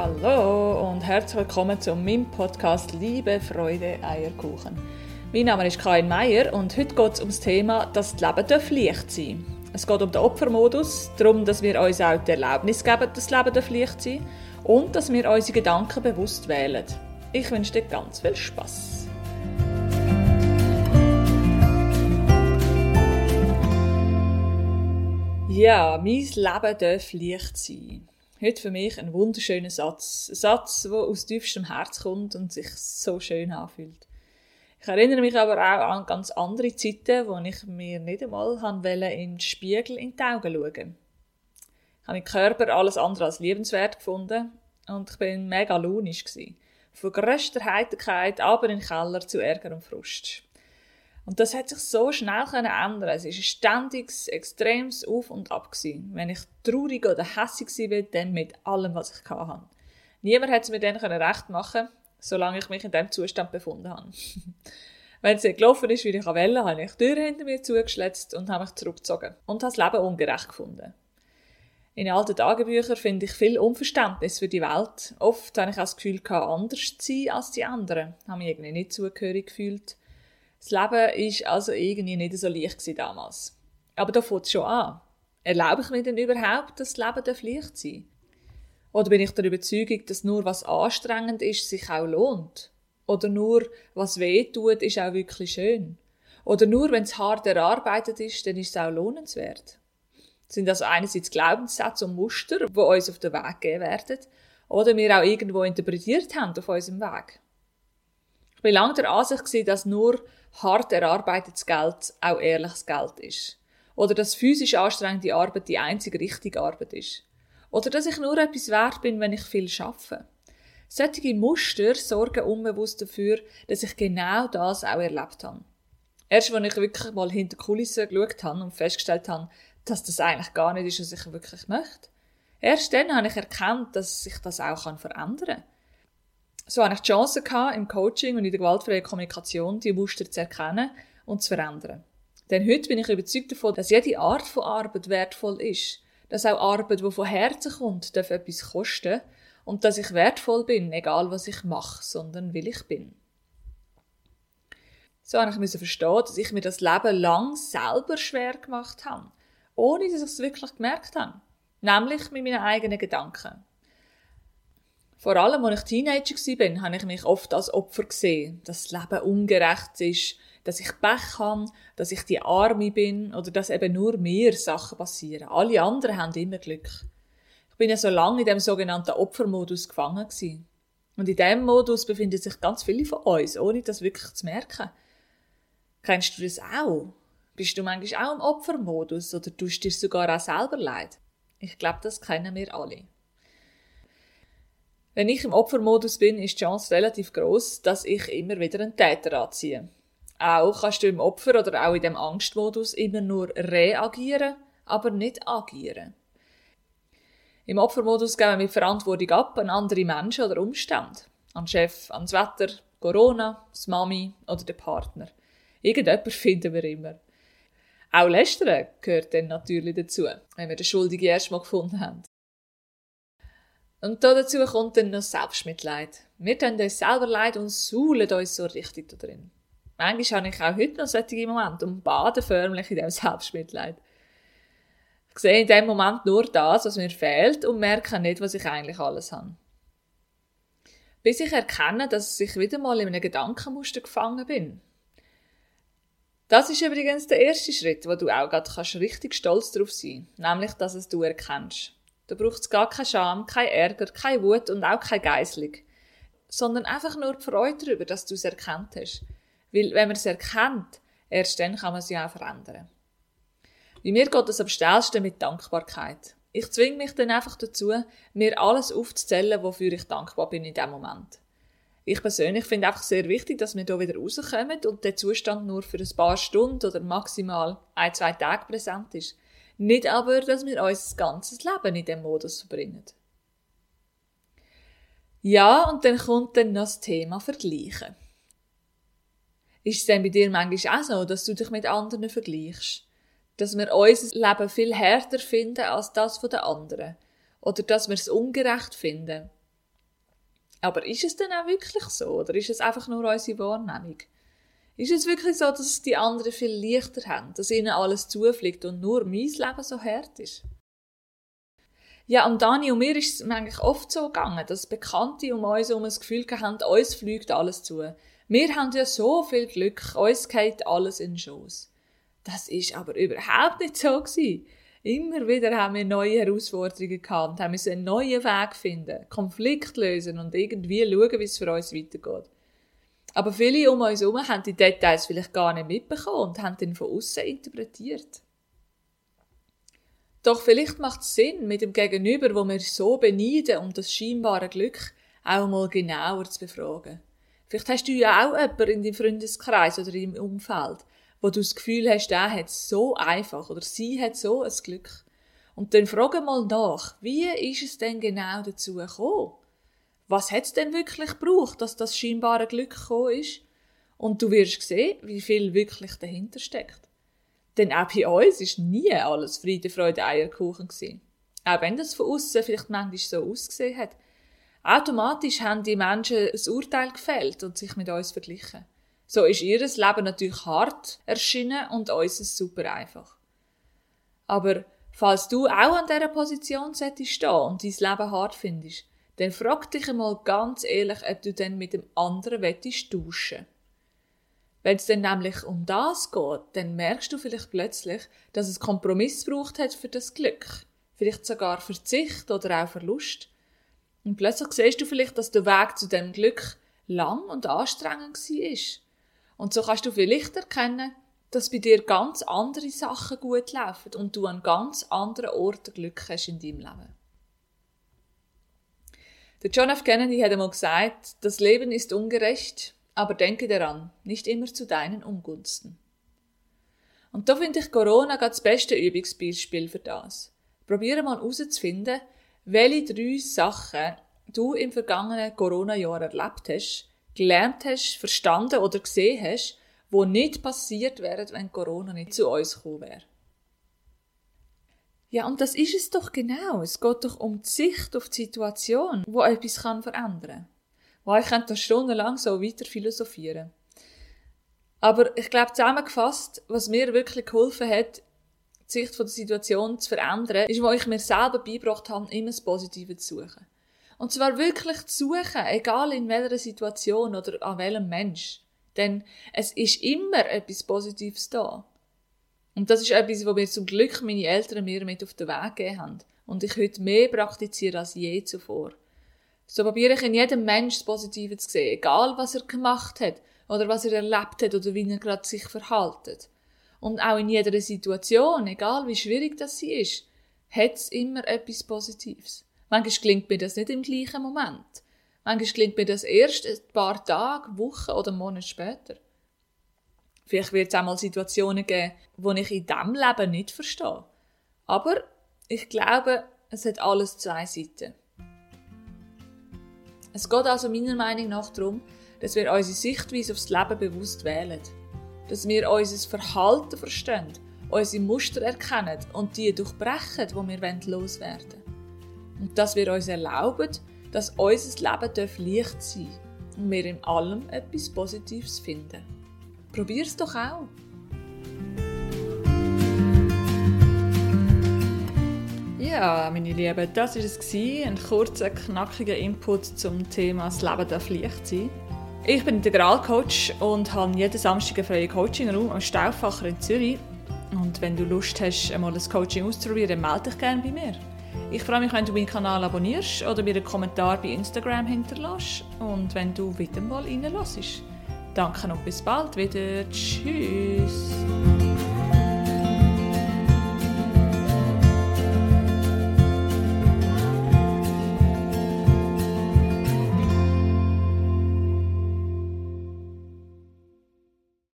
Hallo und herzlich willkommen zu meinem Podcast Liebe, Freude, Eierkuchen. Mein Name ist Karin Meier und heute geht es um das Thema, dass das Leben leicht sein darf. Es geht um den Opfermodus, darum, dass wir uns auch die Erlaubnis geben, dass das Leben leicht sein darf und dass wir unsere Gedanken bewusst wählen. Ich wünsche dir ganz viel Spaß. Ja, mein Leben darf leicht sein. Heute für mich ein wunderschöner Satz. Ein Satz, der aus tiefstem Herz kommt und sich so schön anfühlt. Ich erinnere mich aber auch an ganz andere Zeiten, wo ich mir nicht einmal in den Spiegel in die Augen schauen Ich habe meinen Körper alles andere als liebenswert gefunden und ich bin mega launisch. Von grösster Heiterkeit aber in den Keller zu Ärger und Frust. Und das hat sich so schnell ändern Es war ein ständiges, extremes Auf und Ab. Gewesen. Wenn ich traurig oder hässlich war, dann mit allem, was ich hatte. Niemand hat es mir dann recht machen solange ich mich in diesem Zustand befunden habe. Wenn es nicht gelaufen ist, wie ich wollte, habe ich die Tür hinter mir zugeschletzt und habe mich zurückgezogen und habe das Leben ungerecht gefunden. In alten Tagebüchern finde ich viel Unverständnis für die Welt. Oft habe ich auch das Gefühl, anders zu sein als die anderen. Habe mich irgendwie nicht zugehörig gefühlt das Leben ist also irgendwie nicht so leicht damals. Aber da fängt es schon an. Erlaube ich mir denn überhaupt, dass das Leben leicht sein Oder bin ich der Überzeugung, dass nur was anstrengend ist, sich auch lohnt? Oder nur was weh tut, ist auch wirklich schön? Oder nur wenn es hart erarbeitet ist, dann ist es auch lohnenswert? Das sind also einerseits Glaubenssätze und Muster, die uns auf den Weg geben werden, oder wir auch irgendwo interpretiert haben auf unserem Weg. Ich war lange der Ansicht, dass nur hart erarbeitetes Geld auch ehrliches Geld ist. Oder dass physisch anstrengende Arbeit die einzige richtige Arbeit ist. Oder dass ich nur etwas wert bin, wenn ich viel schaffe. Solche Muster sorgen unbewusst dafür, dass ich genau das auch erlebt habe. Erst als ich wirklich mal hinter die Kulissen geschaut habe und festgestellt habe, dass das eigentlich gar nicht ist, was ich wirklich möchte. Erst dann habe ich erkannt, dass sich das auch verändern kann. So hatte ich die Chance gehabt, im Coaching und in der gewaltfreien Kommunikation die Muster zu erkennen und zu verändern. Denn heute bin ich überzeugt davon, dass jede Art von Arbeit wertvoll ist. Dass auch Arbeit, die von Herzen kommt, darf etwas kosten und dass ich wertvoll bin, egal was ich mache, sondern will ich bin. So habe ich verstehen, dass ich mir das Leben lang selber schwer gemacht habe, ohne dass ich es wirklich gemerkt habe. Nämlich mit meinen eigenen Gedanken. Vor allem, als ich Teenager war, habe ich mich oft als Opfer gesehen, dass das Leben ungerecht ist, dass ich Pech habe, dass ich die Arme bin oder dass eben nur mir Sachen passieren. Alle anderen haben immer Glück. Ich bin ja so lange in dem sogenannten Opfermodus gefangen gewesen. Und in diesem Modus befinden sich ganz viele von uns, ohne das wirklich zu merken. Kennst du das auch? Bist du manchmal auch im Opfermodus oder tust dir sogar auch selber leid? Ich glaube, das kennen wir alle. Wenn ich im Opfermodus bin, ist die Chance relativ groß, dass ich immer wieder einen Täter anziehe. Auch kannst du im Opfer oder auch in dem Angstmodus immer nur reagieren, aber nicht agieren. Im Opfermodus geben wir Verantwortung ab an andere Menschen oder Umstände. An den Chef, ans Wetter, Corona, das Mami oder den Partner. Irgendjemand finden wir immer. Auch Lästern gehört dann natürlich dazu, wenn wir den Schuldigen erst mal gefunden haben. Und dazu kommt dann noch Selbstmitleid. Wir tun uns selber leid und suhlen uns so richtig da drin. Manchmal habe ich auch heute noch solche Momente und bade förmlich in diesem Selbstmitleid. Ich sehe in dem Moment nur das, was mir fehlt und merke nicht, was ich eigentlich alles habe. Bis ich erkenne, dass ich wieder mal in einem Gedankenmuster gefangen bin. Das ist übrigens der erste Schritt, wo du auch gerade richtig stolz drauf sein kannst. Nämlich, dass es du erkennst. Da braucht es gar keine Scham, kein Ärger, keine Wut und auch kein Geißling. Sondern einfach nur die Freude darüber, dass du es erkannt hast. Weil, wenn man es erkennt, erst dann kann man es ja auch verändern. Bei mir geht es am schnellsten mit Dankbarkeit. Ich zwinge mich dann einfach dazu, mir alles aufzuzählen, wofür ich dankbar bin in dem Moment. Ich persönlich finde einfach sehr wichtig, dass wir hier wieder rauskommen und der Zustand nur für ein paar Stunden oder maximal ein, zwei Tage präsent ist. Nicht aber, dass wir unser ganzes Leben in diesem Modus verbringen. Ja, und dann kommt dann noch das Thema Vergleichen. Ist es denn bei dir manchmal auch so, dass du dich mit anderen vergleichst? Dass wir unser Leben viel härter finden als das den anderen? Oder dass wir es ungerecht finden? Aber ist es denn auch wirklich so? Oder ist es einfach nur unsere Wahrnehmung? Ist es wirklich so, dass die anderen viel leichter haben, dass ihnen alles zufliegt und nur mein Leben so hart ist? Ja, und Dani und mir ist es eigentlich oft so gegangen, dass Bekannte um uns um das Gefühl haben, uns fliegt alles zu. Wir haben ja so viel Glück, uns geht alles in den Schoss. Das ist aber überhaupt nicht so gewesen. Immer wieder haben wir neue Herausforderungen gehabt, haben müssen einen neuen Weg finden, Konflikt lösen und irgendwie schauen, wie es für uns weitergeht. Aber viele um uns herum haben die Details vielleicht gar nicht mitbekommen und haben den von außen interpretiert. Doch vielleicht macht es Sinn, mit dem Gegenüber, wo wir so beneiden um das scheinbare Glück, auch mal genauer zu befragen. Vielleicht hast du ja auch jemanden in deinem Freundeskreis oder im Umfeld, wo du das Gefühl hast, der hat so einfach oder sie hat so ein Glück. Und dann frage mal nach, wie ist es denn genau dazu gekommen? Was hat es denn wirklich gebraucht, dass das scheinbare Glück gekommen ist? Und du wirst sehen, wie viel wirklich dahinter steckt. Denn auch bei uns ist nie alles Friede, Freude, Eierkuchen gewesen. Auch wenn das von außen vielleicht manchmal so ausgesehen hat. Automatisch haben die Menschen ein Urteil gefällt und sich mit uns verglichen. So ist ihr Leben natürlich hart erschienen und unseres super einfach. Aber falls du auch an dieser Position stehen und dein Leben hart findest, dann frag dich einmal ganz ehrlich, ob du denn mit dem anderen wettest tauschen. Wenn es dann nämlich um das geht, dann merkst du vielleicht plötzlich, dass es Kompromiss braucht hat für das Glück. Vielleicht sogar Verzicht oder auch Verlust. Und plötzlich siehst du vielleicht, dass der Weg zu dem Glück lang und anstrengend war. Und so kannst du vielleicht erkennen, dass bei dir ganz andere Sachen gut laufen und du an ganz anderen Orten Glück hast in deinem Leben. Der John F. Kennedy hat einmal gesagt, das Leben ist ungerecht, aber denke daran, nicht immer zu deinen Ungunsten. Und da finde ich Corona das beste Übungsbeispiel für das. Probiere mal herauszufinden, welche drei Sachen du im vergangenen Corona-Jahr erlebt hast, gelernt hast, verstanden oder gesehen hast, wo nicht passiert wäre, wenn Corona nicht zu uns gekommen wäre. Ja, und das ist es doch genau. Es geht doch um die Sicht auf die Situation, wo etwas kann verändern kann. Wow, ich könnte da stundenlang so weiter philosophieren. Aber ich glaube, zusammengefasst, was mir wirklich geholfen hat, die Sicht von der Situation zu verändern, ist, wo ich mir selber beigebracht habe, immer das Positive zu suchen. Und zwar wirklich zu suchen, egal in welcher Situation oder an welchem Mensch. Denn es ist immer etwas Positives da. Und das ist etwas, was mir zum Glück meine Eltern mir mit auf den Weg gegeben haben. Und ich heute mehr praktiziere als je zuvor. So probiere ich in jedem Mensch das Positive zu sehen, egal was er gemacht hat oder was er erlebt hat oder wie er gerade sich verhaltet. Und auch in jeder Situation, egal wie schwierig das sie ist, hat es immer etwas Positives. Manchmal gelingt mir das nicht im gleichen Moment. Manchmal gelingt mir das erst ein paar Tage, Wochen oder Monate später. Vielleicht wird es auch mal Situationen geben, die ich in diesem Leben nicht verstehe. Aber ich glaube, es hat alles zwei Seiten. Es geht also meiner Meinung nach darum, dass wir unsere Sichtweise aufs Leben bewusst wählen. Dass wir unser Verhalten verstehen, unsere Muster erkennen und die durchbrechen, die wir loswerden wollen und dass wir uns erlauben, dass unser Leben leicht sein darf und wir in allem etwas Positives finden. Probier es doch auch! Ja, meine Lieben, das war es. Ein kurzer, knackiger Input zum Thema «Das Leben darf leicht sein». Ich bin Integralcoach und habe jeden Samstag einen freien Coaching-Raum am Stauffacher in Zürich. Und wenn du Lust hast, einmal das Coaching auszuprobieren, melde dich gerne bei mir. Ich freue mich, wenn du meinen Kanal abonnierst oder mir einen Kommentar bei Instagram hinterlässt und wenn du wieder mal reinlässt. Danke und bis bald wieder. Tschüss.